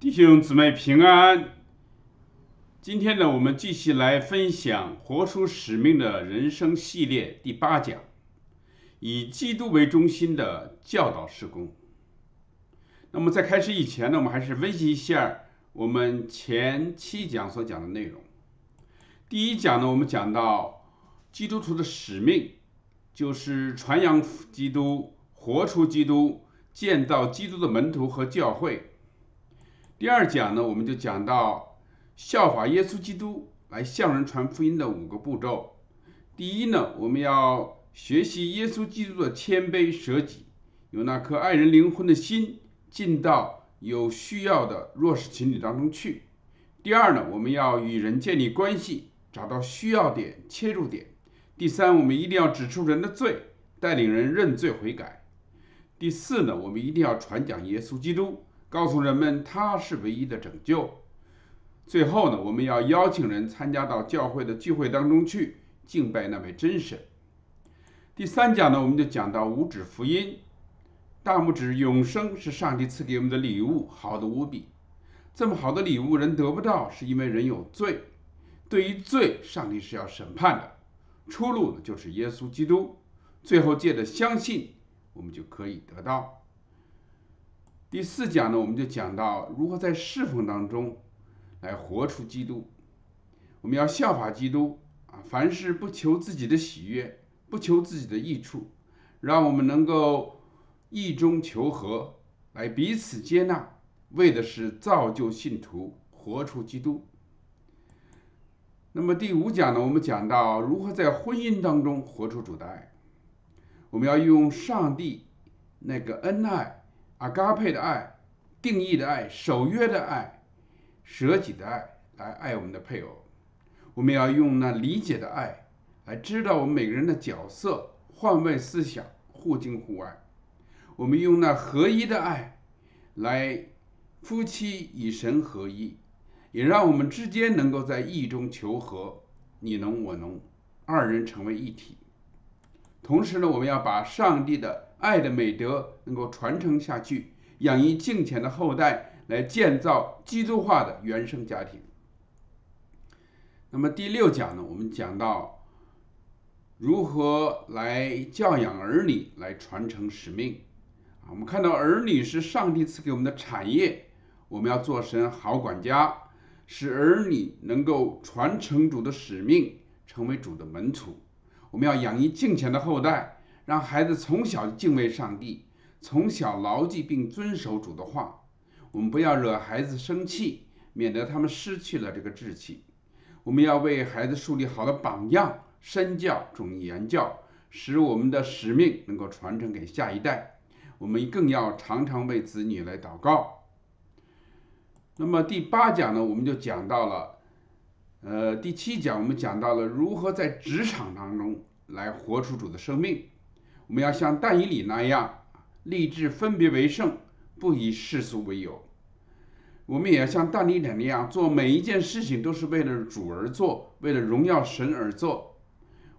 弟兄姊妹平安。今天呢，我们继续来分享《活出使命的人生》系列第八讲，以基督为中心的教导事工。那么在开始以前呢，我们还是温习一下我们前七讲所讲的内容。第一讲呢，我们讲到基督徒的使命，就是传扬基督、活出基督、建造基督的门徒和教会。第二讲呢，我们就讲到效法耶稣基督来向人传福音的五个步骤。第一呢，我们要学习耶稣基督的谦卑舍己，有那颗爱人灵魂的心，进到有需要的弱势群体当中去。第二呢，我们要与人建立关系，找到需要点、切入点。第三，我们一定要指出人的罪，带领人认罪悔改。第四呢，我们一定要传讲耶稣基督。告诉人们他是唯一的拯救。最后呢，我们要邀请人参加到教会的聚会当中去敬拜那位真神。第三讲呢，我们就讲到五指福音，大拇指永生是上帝赐给我们的礼物，好的无比。这么好的礼物人得不到，是因为人有罪。对于罪，上帝是要审判的。出路呢，就是耶稣基督。最后借着相信，我们就可以得到。第四讲呢，我们就讲到如何在侍奉当中来活出基督。我们要效法基督啊，凡事不求自己的喜悦，不求自己的益处，让我们能够意中求和，来彼此接纳，为的是造就信徒，活出基督。那么第五讲呢，我们讲到如何在婚姻当中活出主的爱。我们要用上帝那个恩爱。阿嘎佩的爱，定义的爱，守约的爱，舍己的爱，来爱我们的配偶。我们要用那理解的爱，来知道我们每个人的角色，换位思想，互敬互爱。我们用那合一的爱，来夫妻与神合一，也让我们之间能够在义中求和，你侬我侬，二人成为一体。同时呢，我们要把上帝的。爱的美德能够传承下去，养育敬虔的后代，来建造基督化的原生家庭。那么第六讲呢，我们讲到如何来教养儿女，来传承使命。啊，我们看到儿女是上帝赐给我们的产业，我们要做神好管家，使儿女能够传承主的使命，成为主的门徒。我们要养育敬虔的后代。让孩子从小敬畏上帝，从小牢记并遵守主的话。我们不要惹孩子生气，免得他们失去了这个志气。我们要为孩子树立好的榜样，身教重于言教，使我们的使命能够传承给下一代。我们更要常常为子女来祷告。那么第八讲呢，我们就讲到了，呃，第七讲我们讲到了如何在职场当中来活出主的生命。我们要像但以理那样立志分别为圣，不以世俗为友。我们也要像但以理那样做每一件事情都是为了主而做，为了荣耀神而做。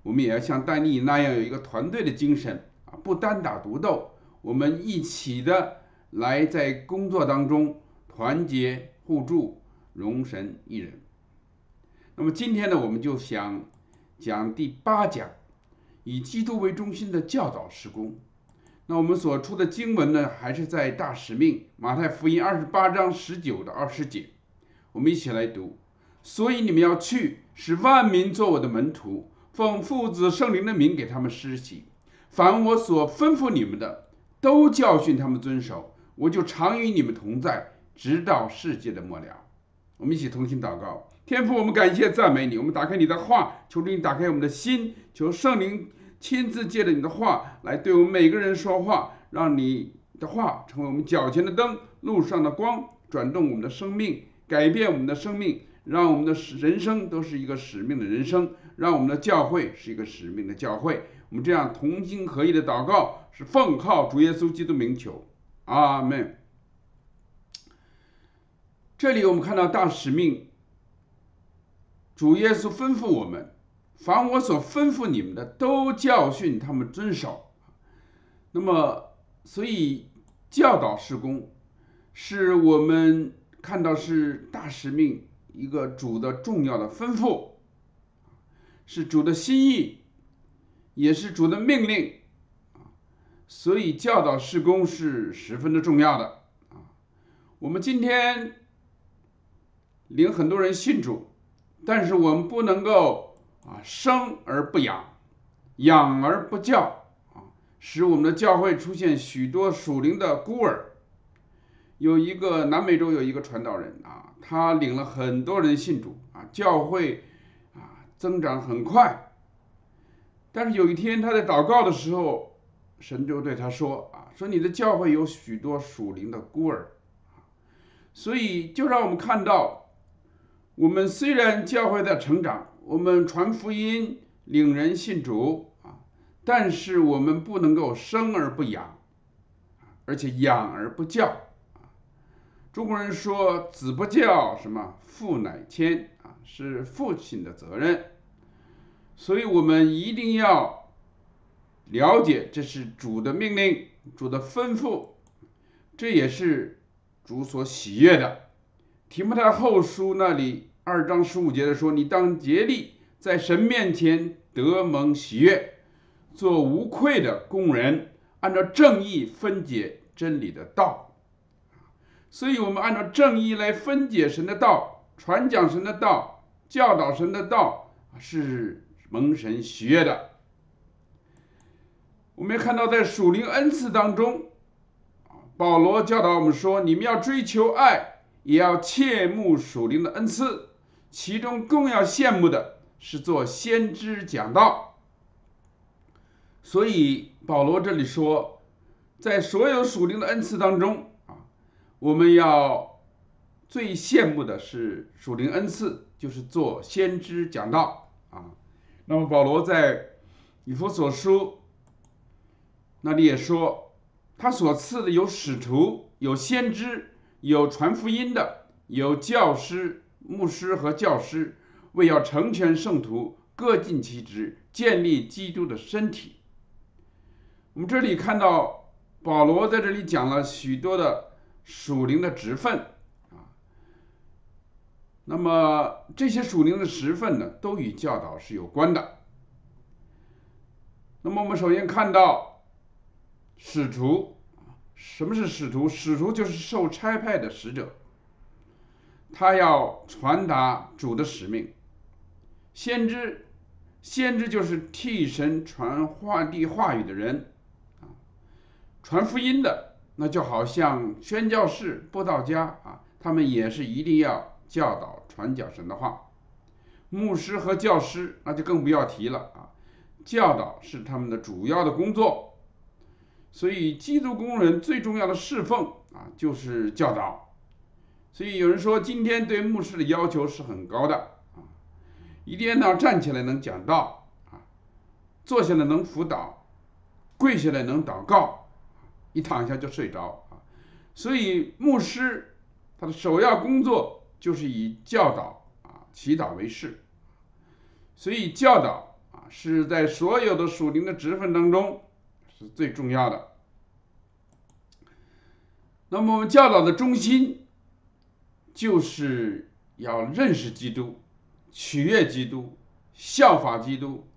我们也要像但以理那样有一个团队的精神啊，不单打独斗，我们一起的来在工作当中团结互助，容神一人。那么今天呢，我们就想讲第八讲。以基督为中心的教导施工，那我们所出的经文呢，还是在大使命马太福音二十八章十九到二十节，我们一起来读。所以你们要去，使万民做我的门徒，奉父子圣灵的名给他们施洗，凡我所吩咐你们的，都教训他们遵守，我就常与你们同在，直到世界的末了。我们一起同心祷告。天父，我们感谢赞美你。我们打开你的话，求主你打开我们的心，求圣灵亲自借着你的话来对我们每个人说话，让你的话成为我们脚前的灯，路上的光，转动我们的生命，改变我们的生命，让我们的人生都是一个使命的人生，让我们的教会是一个使命的教会。我们这样同心合意的祷告，是奉靠主耶稣基督名求，阿门。这里我们看到大使命。主耶稣吩咐我们：“凡我所吩咐你们的，都教训他们遵守。”那么，所以教导施工是我们看到是大使命，一个主的重要的吩咐，是主的心意，也是主的命令所以教导事工是十分的重要的啊。我们今天领很多人信主，但是我们不能够啊生而不养，养而不教啊，使我们的教会出现许多属灵的孤儿。有一个南美洲有一个传道人啊，他领了很多人信主啊，教会啊增长很快。但是有一天他在祷告的时候，神就对他说啊，说你的教会有许多属灵的孤儿，所以就让我们看到，我们虽然教会在成长，我们传福音、领人信主啊，但是我们不能够生而不养，而且养而不教。中国人说“子不教，什么父乃迁”啊，是父亲的责任。所以，我们一定要了解，这是主的命令，主的吩咐，这也是主所喜悦的。提摩太后书那里二章十五节的说：“你当竭力在神面前得蒙喜悦，做无愧的工人，按照正义分解真理的道。”所以，我们按照正义来分解神的道，传讲神的道，教导神的道，是蒙神喜悦的。我们也看到，在属灵恩赐当中，保罗教导我们说：你们要追求爱，也要切慕属灵的恩赐，其中更要羡慕的是做先知讲道。所以，保罗这里说，在所有属灵的恩赐当中啊。我们要最羡慕的是属灵恩赐，就是做先知讲道啊。那么保罗在以弗所书那里也说，他所赐的有使徒，有先知，有传福音的，有教师、牧师和教师，为要成全圣徒，各尽其职，建立基督的身体。我们这里看到保罗在这里讲了许多的。属灵的职分啊，那么这些属灵的职分呢，都与教导是有关的。那么我们首先看到使徒什么是使徒？使徒就是受差派的使者，他要传达主的使命。先知，先知就是替神传话地话语的人啊，传福音的。那就好像宣教士、布道家啊，他们也是一定要教导、传讲神的话。牧师和教师那就更不要提了啊，教导是他们的主要的工作。所以，基督工人最重要的侍奉啊，就是教导。所以有人说，今天对牧师的要求是很高的啊，一定要站起来能讲道啊，坐下来能辅导，跪下来能祷告。一躺下就睡着啊，所以牧师他的首要工作就是以教导啊、祈祷为事，所以教导啊是在所有的属灵的职分当中是最重要的。那么我们教导的中心就是要认识基督、取悦基督、效法基督，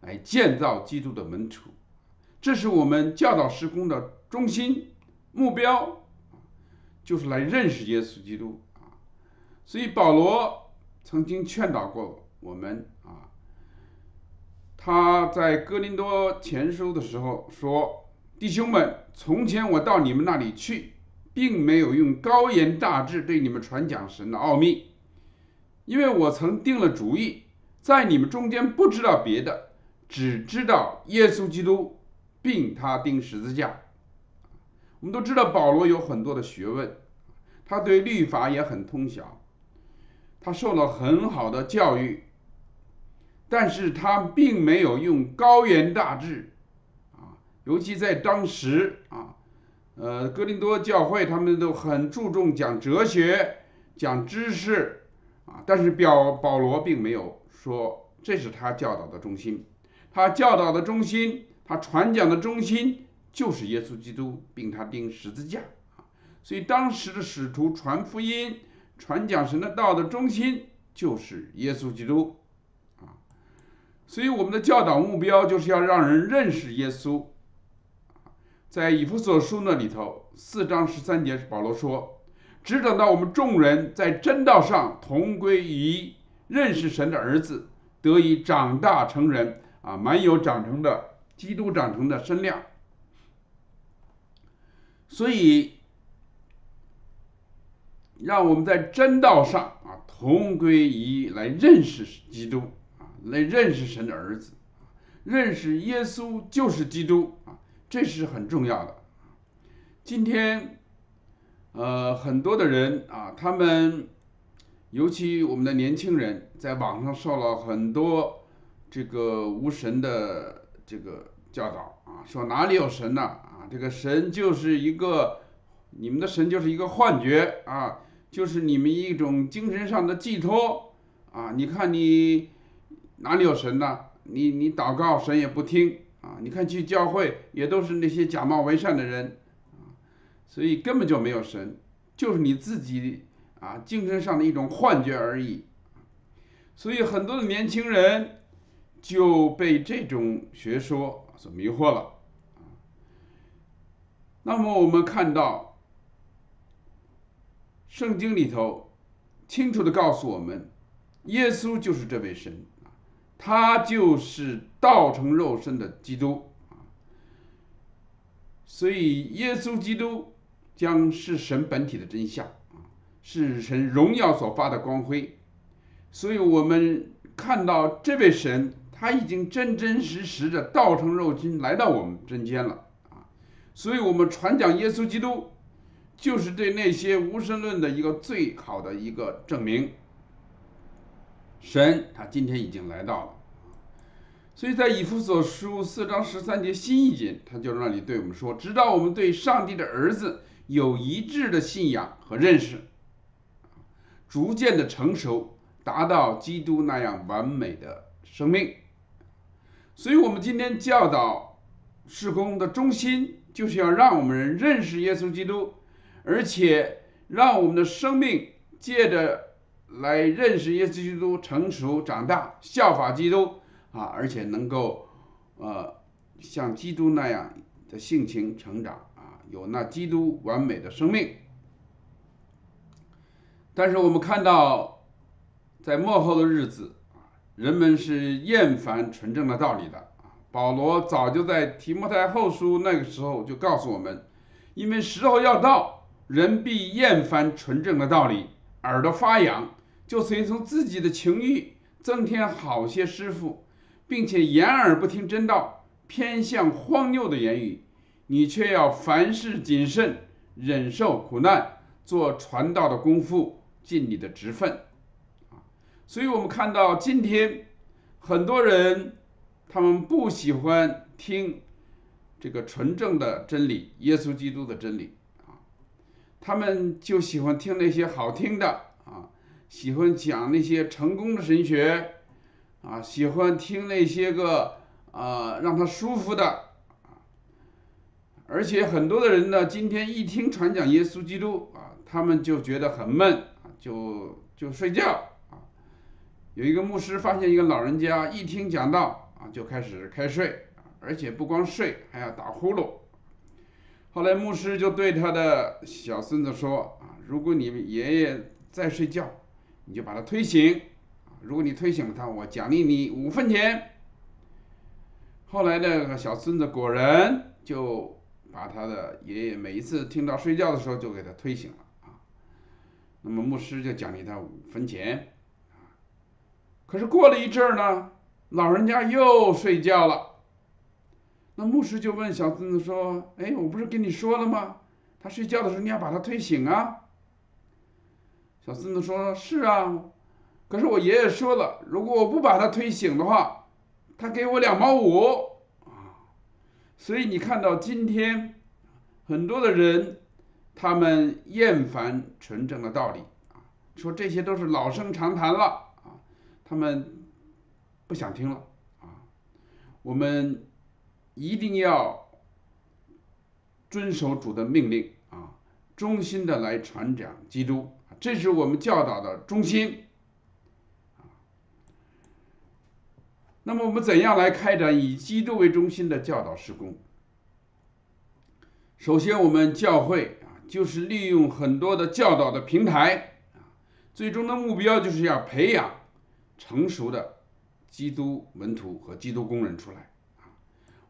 来建造基督的门徒，这是我们教导施工的。中心目标就是来认识耶稣基督啊，所以保罗曾经劝导过我们啊，他在哥林多前书的时候说：“弟兄们，从前我到你们那里去，并没有用高言大志对你们传讲神的奥秘，因为我曾定了主意，在你们中间不知道别的，只知道耶稣基督，并他钉十字架。”我们都知道保罗有很多的学问，他对律法也很通晓，他受了很好的教育，但是他并没有用高言大志，啊，尤其在当时啊，呃，哥林多教会他们都很注重讲哲学、讲知识，啊，但是表保罗并没有说这是他教导的中心，他教导的中心，他传讲的中心。就是耶稣基督，并他钉十字架啊！所以当时的使徒传福音传讲神的道的中心就是耶稣基督啊，所以我们的教导目标就是要让人认识耶稣。在以弗所书那里头，四章十三节，保罗说：“只等到我们众人在真道上同归于一认识神的儿子，得以长大成人啊，满有长成的基督长成的身量。”所以，让我们在真道上啊同归于一来认识基督啊，来认识神的儿子，认识耶稣就是基督。这是很重要的。今天，呃，很多的人啊，他们，尤其我们的年轻人，在网上受了很多这个无神的这个教导啊，说哪里有神呢？啊，这个神就是一个，你们的神就是一个幻觉啊，就是你们一种精神上的寄托啊。你看你哪里有神呢？你你祷告神也不听。啊，你看去教会也都是那些假冒为善的人，啊，所以根本就没有神，就是你自己啊精神上的一种幻觉而已。所以很多的年轻人就被这种学说所迷惑了。那么我们看到圣经里头清楚的告诉我们，耶稣就是这位神。他就是道成肉身的基督。啊，所以耶稣基督将是神本体的真相啊，是神荣耀所发的光辉，所以我们看到这位神他已经真真实实的道成肉身来到我们中间了。啊，所以我们传讲耶稣基督，就是对那些无神论的一个最好的一个证明。神他今天已经来到了，所以在以弗所书四章十三节新一节，他就那里对我们说：直到我们对上帝的儿子有一致的信仰和认识，逐渐的成熟，达到基督那样完美的生命。所以，我们今天教导事工的中心，就是要让我们认识耶稣基督，而且让我们的生命借着。来认识耶稣基督，成熟长大，效法基督啊，而且能够呃像基督那样的性情成长啊，有那基督完美的生命。但是我们看到，在末后的日子啊，人们是厌烦纯正的道理的啊。保罗早就在提摩太后书那个时候就告诉我们，因为时候要到，人必厌烦纯正的道理，耳朵发痒。就随从自己的情欲，增添好些师傅，并且掩耳不听真道，偏向荒谬的言语。你却要凡事谨慎，忍受苦难，做传道的功夫，尽你的职分。啊，所以我们看到今天很多人，他们不喜欢听这个纯正的真理，耶稣基督的真理啊，他们就喜欢听那些好听的。啊喜欢讲那些成功的神学，啊，喜欢听那些个啊让他舒服的，啊，而且很多的人呢，今天一听传讲耶稣基督啊，他们就觉得很闷啊，就就睡觉啊。有一个牧师发现一个老人家一听讲道啊，就开始开睡，而且不光睡，还要打呼噜。后来牧师就对他的小孙子说啊，如果你爷爷在睡觉。你就把他推醒，如果你推醒了他，我奖励你五分钱。后来那个小孙子果然就把他的爷爷每一次听到睡觉的时候就给他推醒了啊。那么牧师就奖励他五分钱啊。可是过了一阵儿呢，老人家又睡觉了。那牧师就问小孙子说：“哎，我不是跟你说了吗？他睡觉的时候你要把他推醒啊。”小孙子说：“是啊，可是我爷爷说了，如果我不把他推醒的话，他给我两毛五啊。所以你看到今天很多的人，他们厌烦纯正的道理啊，说这些都是老生常谈了啊，他们不想听了啊。我们一定要遵守主的命令啊，忠心的来传讲基督。”这是我们教导的中心。那么我们怎样来开展以基督为中心的教导施工？首先，我们教会啊，就是利用很多的教导的平台啊，最终的目标就是要培养成熟的基督门徒和基督工人出来啊。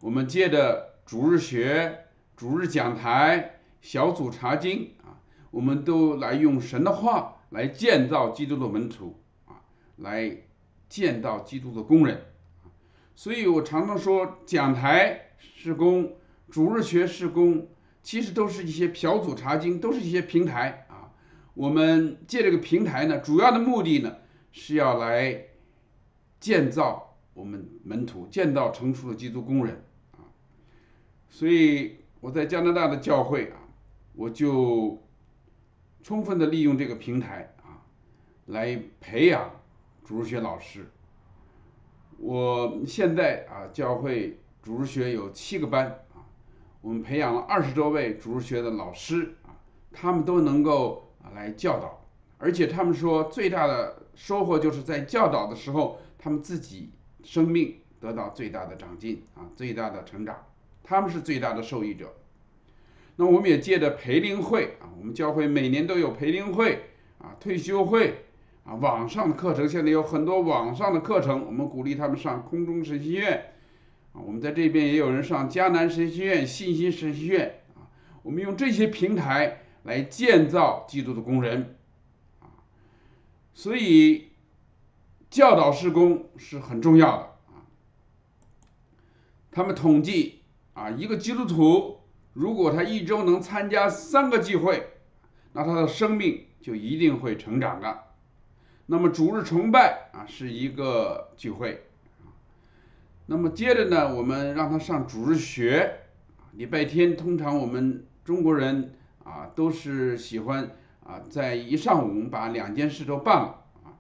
我们借着主日学、主日讲台、小组查经啊，我们都来用神的话来建造基督的门徒啊，来建造基督的工人。所以我常常说，讲台施工、主日学施工，其实都是一些小组查经，都是一些平台啊。我们借这个平台呢，主要的目的呢，是要来建造我们门徒，建造成熟的基督工人啊。所以我在加拿大的教会啊，我就充分的利用这个平台啊，来培养主日学老师。我现在啊，教会主日学有七个班啊，我们培养了二十多位主日学的老师啊，他们都能够啊来教导，而且他们说最大的收获就是在教导的时候，他们自己生命得到最大的长进啊，最大的成长，他们是最大的受益者。那我们也借着培灵会啊，我们教会每年都有培灵会啊，退休会。啊，网上的课程现在有很多网上的课程，我们鼓励他们上空中神学院。啊，我们在这边也有人上迦南神学院、信心神学院。啊，我们用这些平台来建造基督的工人。啊，所以教导施工是很重要的。啊，他们统计啊，一个基督徒如果他一周能参加三个聚会，那他的生命就一定会成长的。那么主日崇拜啊是一个聚会，那么接着呢，我们让他上主日学，礼拜天通常我们中国人啊都是喜欢啊在一上午把两件事都办了啊。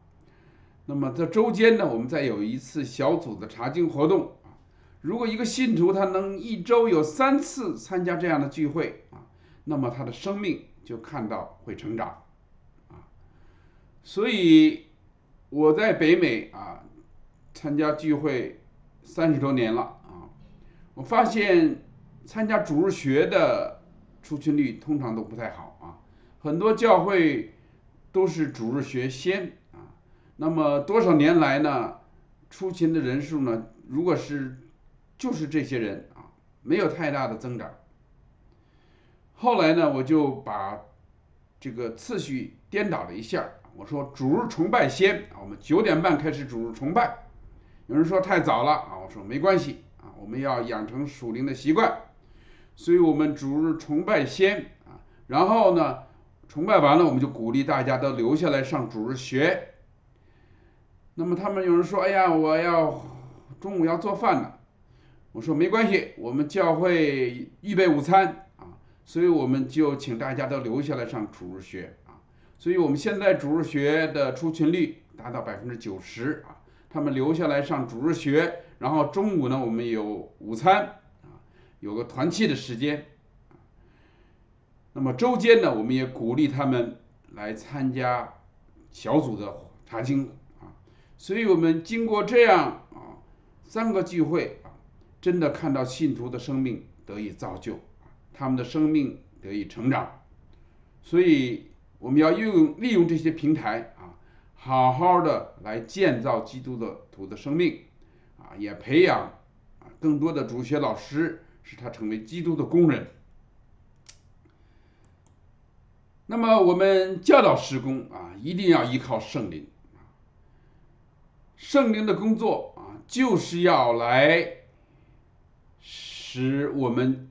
那么在周间呢，我们再有一次小组的查经活动啊。如果一个信徒他能一周有三次参加这样的聚会啊，那么他的生命就看到会成长。所以我在北美啊参加聚会三十多年了啊，我发现参加主日学的出勤率通常都不太好啊，很多教会都是主日学先啊，那么多少年来呢，出勤的人数呢，如果是就是这些人啊，没有太大的增长。后来呢，我就把这个次序颠倒了一下。我说主日崇拜先啊，我们九点半开始主日崇拜。有人说太早了啊，我说没关系啊，我们要养成属灵的习惯，所以我们主日崇拜先啊，然后呢，崇拜完了我们就鼓励大家都留下来上主日学。那么他们有人说，哎呀，我要中午要做饭呢。我说没关系，我们教会预备午餐啊，所以我们就请大家都留下来上主日学。所以我们现在主日学的出勤率达到百分之九十啊，他们留下来上主日学，然后中午呢，我们有午餐啊，有个团契的时间那么周间呢，我们也鼓励他们来参加小组的查经啊。所以我们经过这样啊三个聚会啊，真的看到信徒的生命得以造就他们的生命得以成长，所以。我们要用利用这些平台啊，好好的来建造基督的徒的生命，啊，也培养啊更多的主学老师，使他成为基督的工人。那么我们教导施工啊，一定要依靠圣灵，圣灵的工作啊，就是要来使我们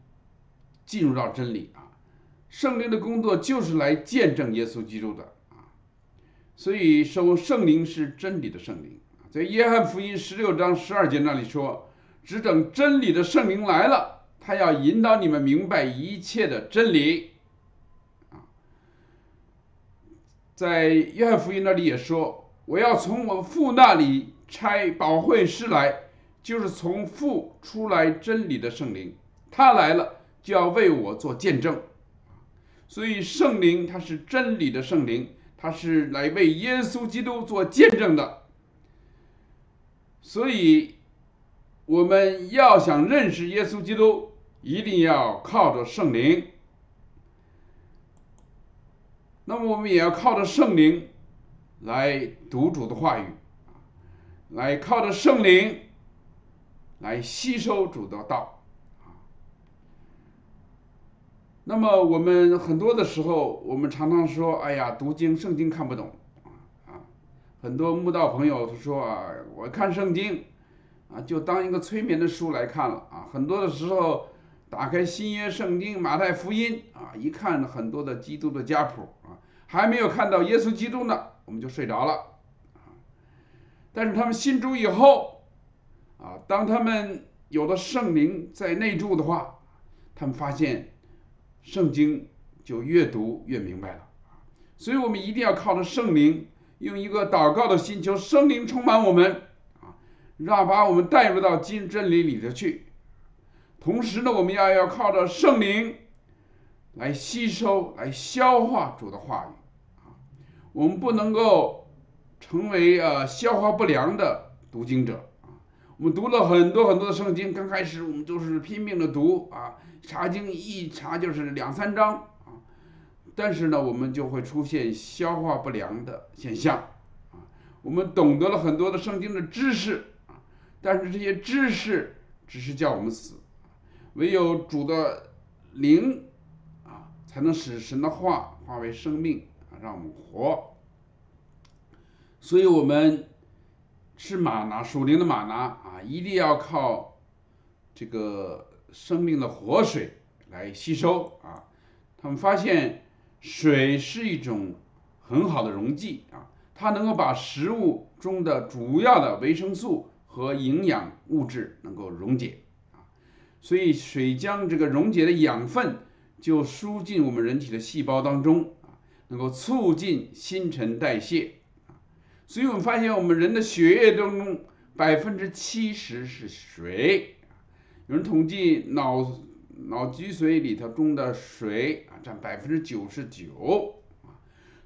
进入到真理啊。圣灵的工作就是来见证耶稣基督的啊，所以说圣灵是真理的圣灵在约翰福音十六章十二节那里说，只等真理的圣灵来了，他要引导你们明白一切的真理啊。在约翰福音那里也说，我要从我父那里差保惠师来，就是从父出来真理的圣灵，他来了就要为我做见证。所以圣灵它是真理的圣灵，他是来为耶稣基督做见证的。所以，我们要想认识耶稣基督，一定要靠着圣灵。那么，我们也要靠着圣灵来读主的话语，来靠着圣灵来吸收主的道。那么我们很多的时候，我们常常说：“哎呀，读经圣经看不懂啊！”很多慕道朋友说：“啊，我看圣经啊，就当一个催眠的书来看了啊。”很多的时候，打开新约圣经马太福音啊，一看很多的基督的家谱啊，还没有看到耶稣基督呢，我们就睡着了啊。但是他们信主以后啊，当他们有了圣灵在内住的话，他们发现。圣经就越读越明白了，所以我们一定要靠着圣灵，用一个祷告的心，求圣灵充满我们，啊，让把我们带入到今真理里头去。同时呢，我们要要靠着圣灵来吸收、来消化主的话语，啊，我们不能够成为呃消化不良的读经者。我们读了很多很多的圣经，刚开始我们就是拼命的读啊，查经一查就是两三章啊，但是呢，我们就会出现消化不良的现象啊。我们懂得了很多的圣经的知识啊，但是这些知识只是叫我们死，唯有主的灵啊，才能使神的话化为生命啊，让我们活。所以，我们。吃马拿属灵的马拿啊，一定要靠这个生命的活水来吸收啊。他们发现水是一种很好的溶剂啊，它能够把食物中的主要的维生素和营养物质能够溶解啊。所以水将这个溶解的养分就输进我们人体的细胞当中啊，能够促进新陈代谢啊。所以我们发现，我们人的血液当中百分之七十是水。有人统计，脑脑脊髓里头中的水啊，占百分之九十九啊。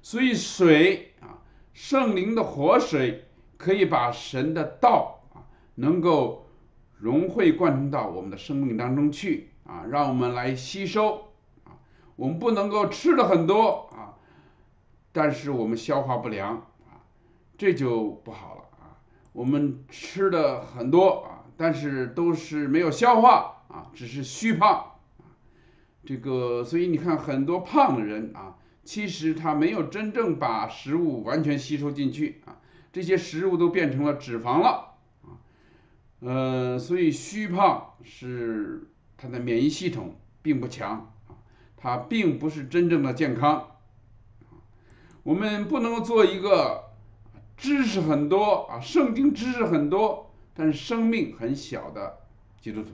所以水啊，圣灵的活水可以把神的道啊，能够融会贯通到我们的生命当中去啊，让我们来吸收啊。我们不能够吃的很多啊，但是我们消化不良啊。这就不好了啊！我们吃的很多啊，但是都是没有消化啊，只是虚胖啊。这个，所以你看很多胖的人啊，其实他没有真正把食物完全吸收进去啊，这些食物都变成了脂肪了啊。呃，所以虚胖是他的免疫系统并不强啊，他并不是真正的健康我们不能做一个。知识很多啊，圣经知识很多，但是生命很小的基督徒。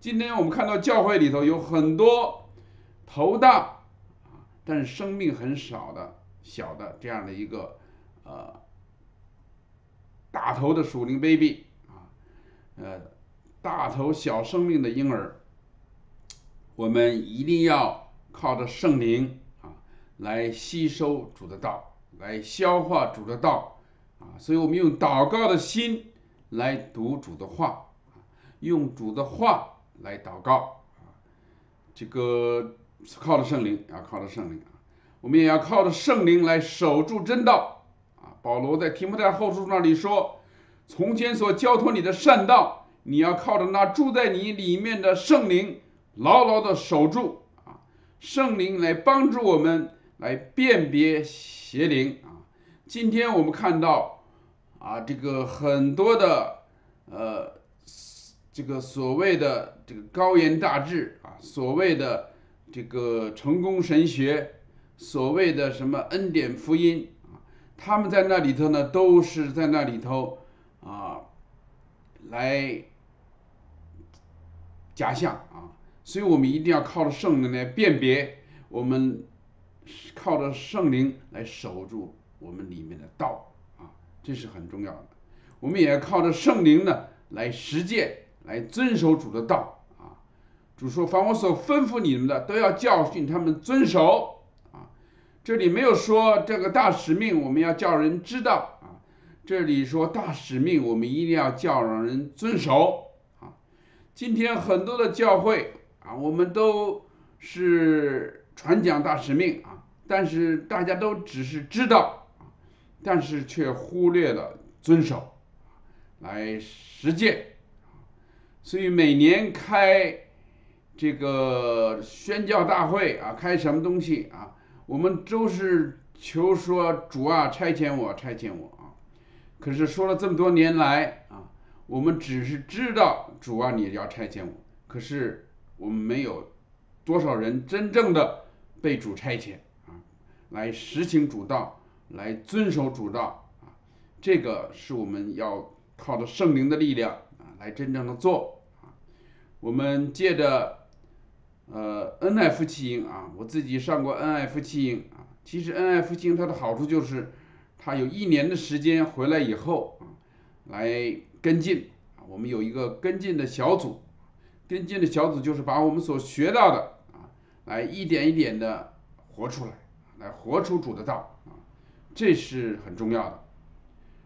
今天我们看到教会里头有很多头大啊，但是生命很少的小的这样的一个呃大头的属灵 baby 啊，呃大头小生命的婴儿，我们一定要靠着圣灵啊来吸收主的道。来消化主的道啊，所以我们用祷告的心来读主的话，用主的话来祷告啊，这个靠着圣灵啊，靠着圣灵啊，我们也要靠着圣灵来守住真道啊。保罗在提摩太后书那里说：“从前所交托你的善道，你要靠着那住在你里面的圣灵，牢牢的守住啊。圣灵来帮助我们来辨别。”邪灵啊！今天我们看到啊，这个很多的呃，这个所谓的这个高言大志啊，所谓的这个成功神学，所谓的什么恩典福音啊，他们在那里头呢，都是在那里头啊来假象啊，所以我们一定要靠着圣灵来辨别我们。靠着圣灵来守住我们里面的道，这是很重要的。我们也靠着圣灵呢来实践，来遵守主的道啊。主说：“凡我所吩咐你们的，都要教训他们遵守啊。”这里没有说这个大使命我们要叫人知道啊，这里说大使命我们一定要叫让人遵守啊。今天很多的教会啊，我们都是传讲大使命啊，但是大家都只是知道，但是却忽略了遵守，来实践。所以每年开这个宣教大会啊，开什么东西啊？我们都是求说主啊，差遣我，差遣我啊。可是说了这么多年来啊，我们只是知道主啊，你要差遣我，可是我们没有多少人真正的被主差遣啊，来实行主道，来遵守主道啊。这个是我们要靠着圣灵的力量啊，来真正的做啊。我们借着呃 N F 七营啊，我自己上过 N F 七营啊。其实 N F 七营它的好处就是，它有一年的时间回来以后啊，来跟进啊。我们有一个跟进的小组，跟进的小组就是把我们所学到的啊，来一点一点的活出来，来活出主的道啊，这是很重要的。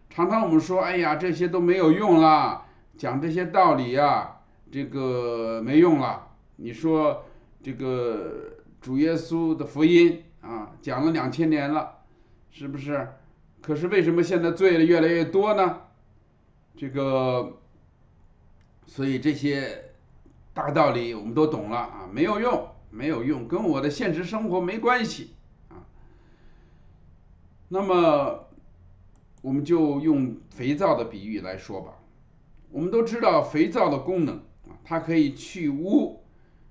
常常我们说，哎呀，这些都没有用啦，讲这些道理呀。这个没用了，你说这个主耶稣的福音啊，讲了两千年了，是不是？可是为什么现在罪越来越多呢？这个，所以这些大道理我们都懂了啊，没有用，没有用，跟我的现实生活没关系。那么，我们就用肥皂的比喻来说吧，我们都知道肥皂的功能。它可以去污，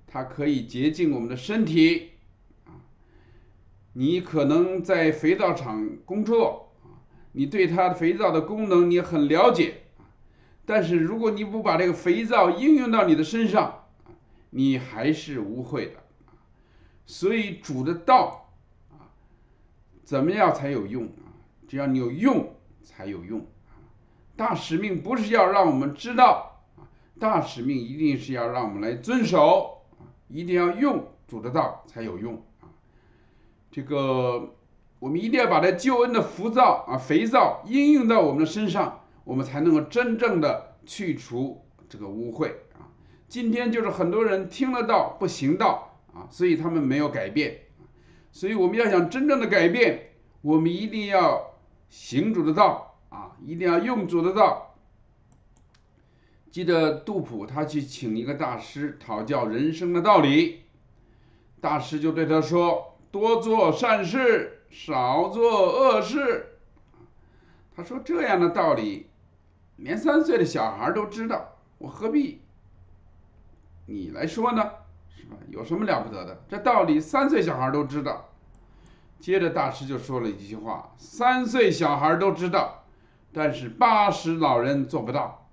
它可以洁净我们的身体，啊，你可能在肥皂厂工作，啊，你对它的肥皂的功能你很了解，但是如果你不把这个肥皂应用到你的身上，你还是污秽的，所以主的道，怎么样才有用啊？只要你有用才有用，啊，大使命不是要让我们知道啊。大使命一定是要让我们来遵守啊，一定要用主的道才有用啊。这个我们一定要把这救恩的浮躁啊、肥皂应用到我们的身上，我们才能够真正的去除这个污秽啊。今天就是很多人听了道不行道啊，所以他们没有改变。所以我们要想真正的改变，我们一定要行主的道啊，一定要用主的道。记得杜甫，他去请一个大师讨教人生的道理，大师就对他说：“多做善事，少做恶事。”他说：“这样的道理，连三岁的小孩都知道，我何必你来说呢？是吧？有什么了不得的？这道理三岁小孩都知道。”接着大师就说了一句话：“三岁小孩都知道，但是八十老人做不到。”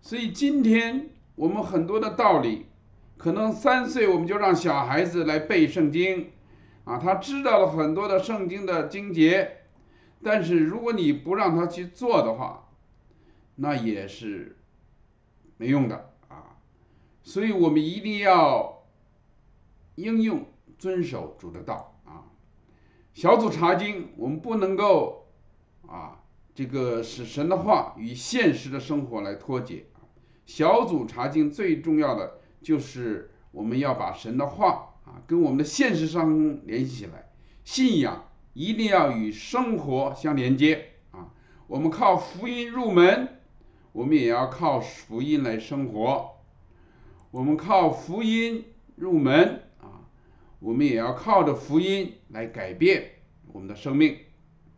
所以今天我们很多的道理，可能三岁我们就让小孩子来背圣经，啊，他知道了很多的圣经的经节，但是如果你不让他去做的话，那也是没用的。所以我们一定要应用遵守主的道啊。小组查经，我们不能够啊，这个使神的话与现实的生活来脱节。小组查经最重要的就是我们要把神的话啊跟我们的现实生活联系起来，信仰一定要与生活相连接啊。我们靠福音入门，我们也要靠福音来生活。我们靠福音入门啊，我们也要靠着福音来改变我们的生命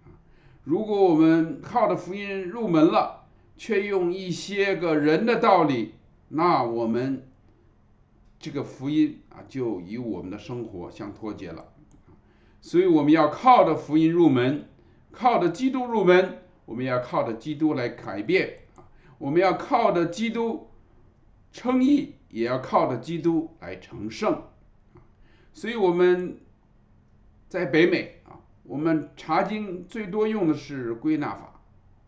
啊。如果我们靠着福音入门了，却用一些个人的道理，那我们这个福音啊，就与我们的生活相脱节了。所以我们要靠着福音入门，靠着基督入门，我们要靠着基督来改变。我们要靠着基督称义，也要靠着基督来成圣所以我们在北美啊，我们查经最多用的是归纳法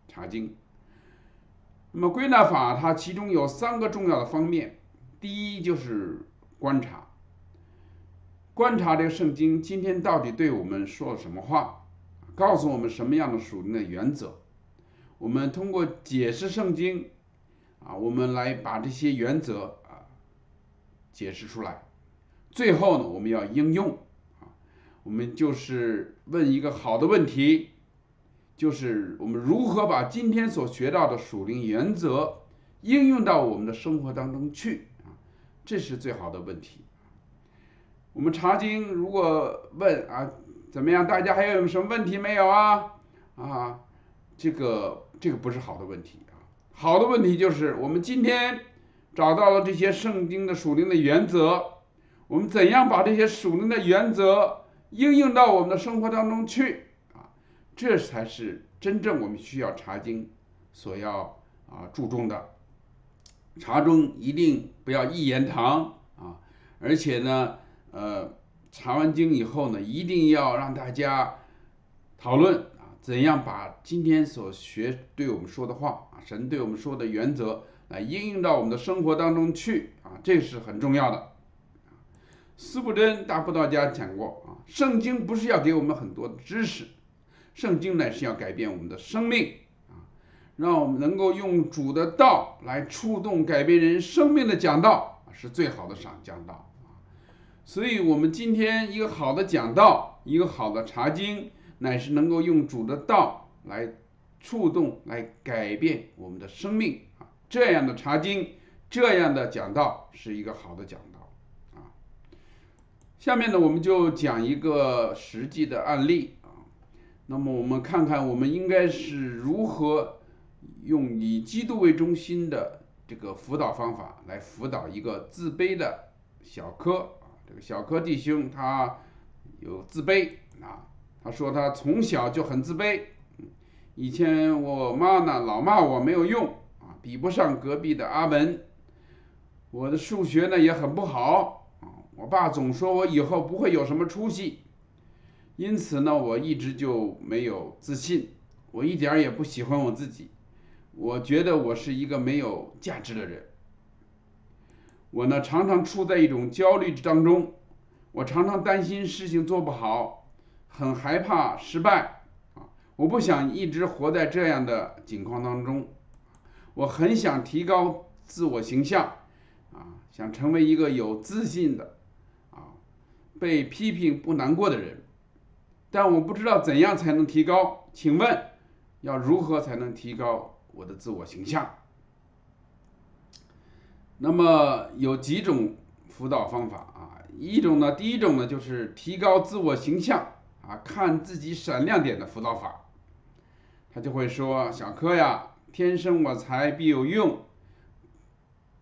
查经。那么归纳法它其中有三个重要的方面，第一就是观察，观察这个圣经今天到底对我们说了什么话，告诉我们什么样的属灵的原则。我们通过解释圣经，啊，我们来把这些原则解释出来。最后呢，我们要应用，啊，我们就是问一个好的问题，就是我们如何把今天所学到的属灵原则应用到我们的生活当中去，啊，这是最好的问题。我们查经如果问啊，怎么样？大家还有什么问题没有啊？啊，这个。这个不是好的问题啊，好的问题就是我们今天找到了这些圣经的属灵的原则，我们怎样把这些属灵的原则应用到我们的生活当中去啊？这才是真正我们需要查经所要啊注重的。查中一定不要一言堂啊，而且呢，呃，查完经以后呢，一定要让大家讨论。怎样把今天所学对我们说的话啊，神对我们说的原则来应用到我们的生活当中去啊，这是很重要的。斯布真大布道家讲过啊，圣经不是要给我们很多的知识，圣经呢是要改变我们的生命啊，让我们能够用主的道来触动改变人生命的讲道是最好的赏讲道。所以，我们今天一个好的讲道，一个好的查经。乃是能够用主的道来触动、来改变我们的生命啊！这样的查经，这样的讲道是一个好的讲道啊。下面呢，我们就讲一个实际的案例啊。那么我们看看，我们应该是如何用以基督为中心的这个辅导方法来辅导一个自卑的小柯啊。这个小柯弟兄他有自卑啊。他说他从小就很自卑，以前我妈呢老骂我没有用啊，比不上隔壁的阿文。我的数学呢也很不好啊，我爸总说我以后不会有什么出息，因此呢我一直就没有自信，我一点也不喜欢我自己，我觉得我是一个没有价值的人。我呢常常处在一种焦虑当中，我常常担心事情做不好。很害怕失败啊！我不想一直活在这样的境况当中，我很想提高自我形象啊，想成为一个有自信的啊，被批评不难过的人，但我不知道怎样才能提高。请问要如何才能提高我的自我形象？那么有几种辅导方法啊？一种呢，第一种呢就是提高自我形象。啊，看自己闪亮点的辅导法，他就会说：“小柯呀，天生我材必有用，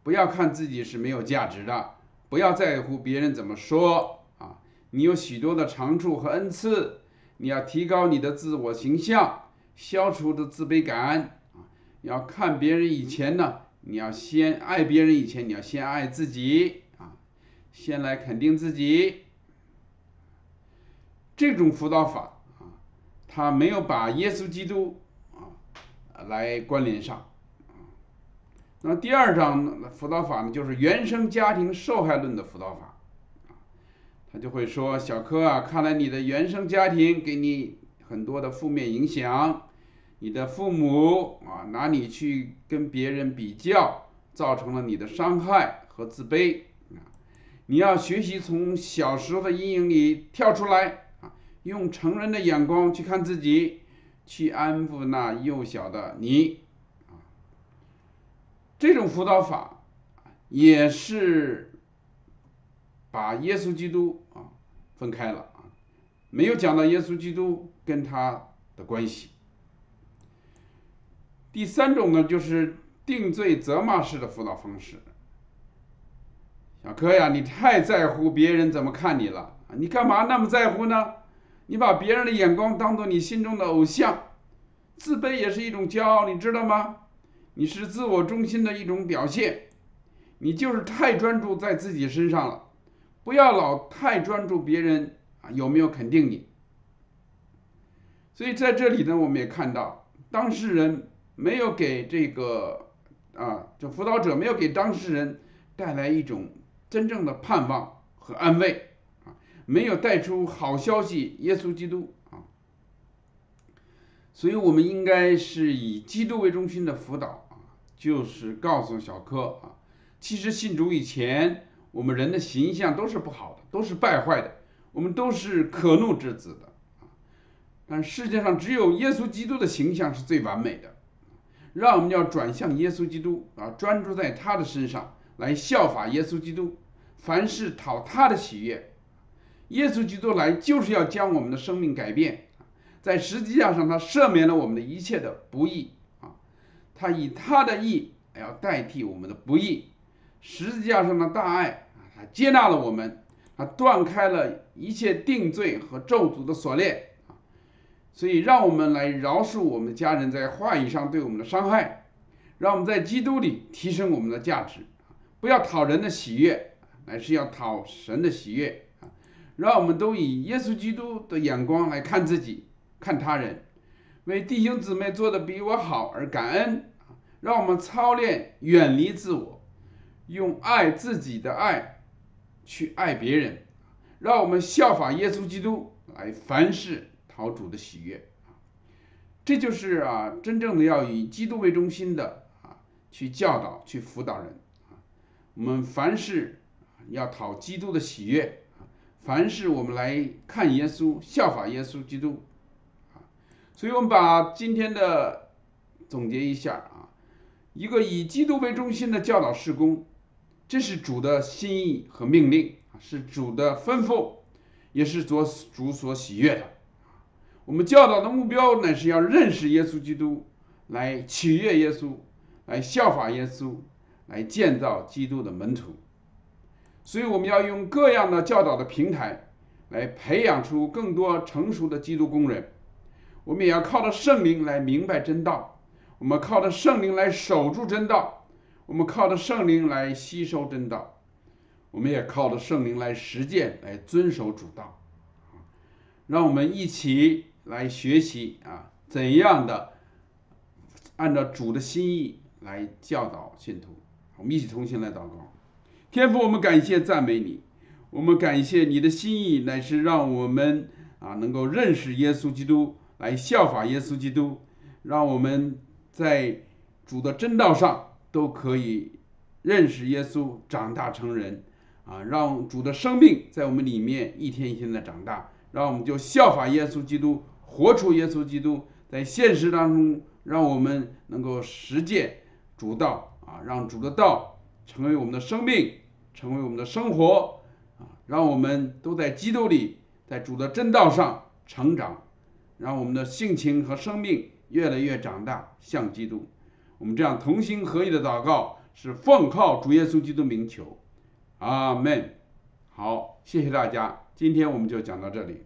不要看自己是没有价值的，不要在乎别人怎么说啊。你有许多的长处和恩赐，你要提高你的自我形象，消除的自卑感啊。要看别人以前呢，你要先爱别人以前，你要先爱自己啊，先来肯定自己。”这种辅导法啊，他没有把耶稣基督啊来关联上啊。那第二章辅导法呢，就是原生家庭受害论的辅导法啊。他就会说：“小柯啊，看来你的原生家庭给你很多的负面影响，你的父母啊拿你去跟别人比较，造成了你的伤害和自卑啊。你要学习从小时候的阴影里跳出来。”用成人的眼光去看自己，去安抚那幼小的你，这种辅导法也是把耶稣基督啊分开了啊，没有讲到耶稣基督跟他的关系。第三种呢，就是定罪责骂式的辅导方式。小柯呀，你太在乎别人怎么看你了，你干嘛那么在乎呢？你把别人的眼光当做你心中的偶像，自卑也是一种骄傲，你知道吗？你是自我中心的一种表现，你就是太专注在自己身上了，不要老太专注别人啊有没有肯定你。所以在这里呢，我们也看到当事人没有给这个啊，这辅导者没有给当事人带来一种真正的盼望和安慰。没有带出好消息，耶稣基督啊。所以我们应该是以基督为中心的辅导啊，就是告诉小柯啊，其实信主以前，我们人的形象都是不好的，都是败坏的，我们都是可怒之子的啊。但世界上只有耶稣基督的形象是最完美的，让我们要转向耶稣基督啊，专注在他的身上来效法耶稣基督，凡事讨他的喜悦。耶稣基督来就是要将我们的生命改变。在十字架上，他赦免了我们的一切的不义啊，他以他的义要代替我们的不义。十字架上的大爱啊，他接纳了我们，他断开了一切定罪和咒诅的锁链啊，所以让我们来饶恕我们家人在话语上对我们的伤害，让我们在基督里提升我们的价值不要讨人的喜悦，乃是要讨神的喜悦，让我们都以耶稣基督的眼光来看自己。看他人，为弟兄姊妹做的比我好而感恩让我们操练远离自我，用爱自己的爱去爱别人，让我们效法耶稣基督来凡事讨主的喜悦这就是啊，真正的要以基督为中心的啊，去教导、去辅导人啊。我们凡事要讨基督的喜悦凡事我们来看耶稣，效法耶稣基督。所以我们把今天的总结一下啊，一个以基督为中心的教导事工，这是主的心意和命令，是主的吩咐，也是主主所喜悦的。我们教导的目标乃是要认识耶稣基督，来取悦耶稣，来效法耶稣，来建造基督的门徒。所以我们要用各样的教导的平台，来培养出更多成熟的基督工人。我们也要靠着圣灵来明白真道，我们靠着圣灵来守住真道，我们靠着圣灵来吸收真道，我们也靠着圣灵来实践，来遵守主道。让我们一起来学习啊，怎样的按照主的心意来教导信徒。我们一起同心来祷告，天父，我们感谢赞美你，我们感谢你的心意乃是让我们啊能够认识耶稣基督。来效法耶稣基督，让我们在主的真道上都可以认识耶稣，长大成人啊！让主的生命在我们里面一天一天的长大，让我们就效法耶稣基督，活出耶稣基督，在现实当中，让我们能够实践主道啊！让主的道成为我们的生命，成为我们的生活啊！让我们都在基督里，在主的正道上成长。让我们的性情和生命越来越长大，像基督。我们这样同心合意的祷告，是奉靠主耶稣基督名求，阿门。好，谢谢大家，今天我们就讲到这里。